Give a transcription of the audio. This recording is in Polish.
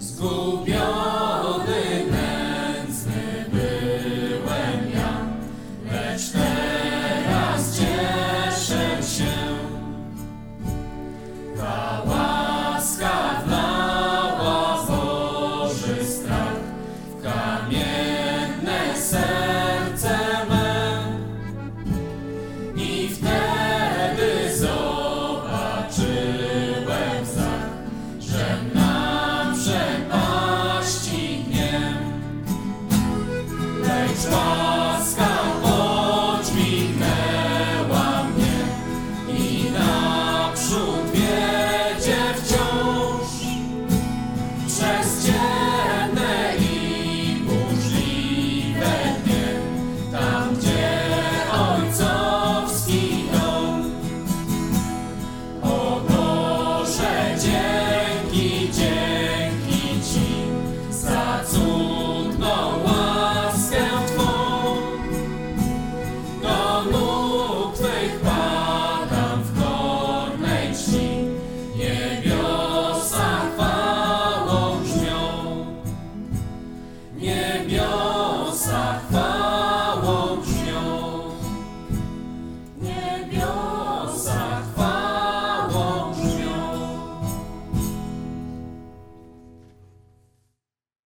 zgubi. It's God. Niebiosa. chwałą